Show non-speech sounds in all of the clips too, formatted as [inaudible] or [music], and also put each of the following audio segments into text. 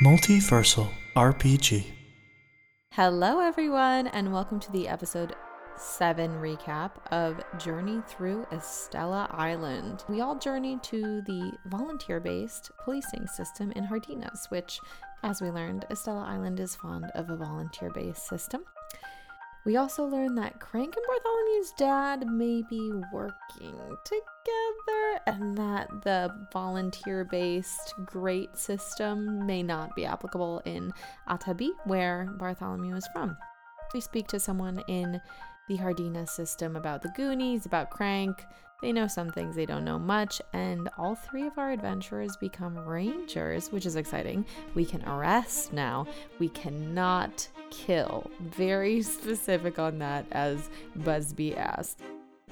Multiversal RPG. Hello, everyone, and welcome to the episode 7 recap of Journey Through Estella Island. We all journeyed to the volunteer based policing system in Hardinas, which, as we learned, Estella Island is fond of a volunteer based system. We also learned that Crank and Bartholomew's dad may be working together and that the volunteer based great system may not be applicable in Atabi, where Bartholomew is from. We speak to someone in the Hardina system about the Goonies, about Crank. They know some things, they don't know much, and all three of our adventurers become rangers, which is exciting. We can arrest now. We cannot kill. Very [laughs] specific on that, as Busby asked.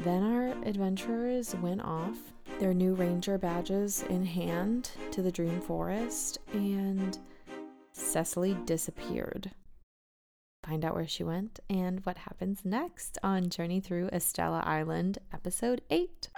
Then our adventurers went off, their new ranger badges in hand, to the Dream Forest, and Cecily disappeared. Find out where she went and what happens next on Journey Through Estella Island, Episode 8.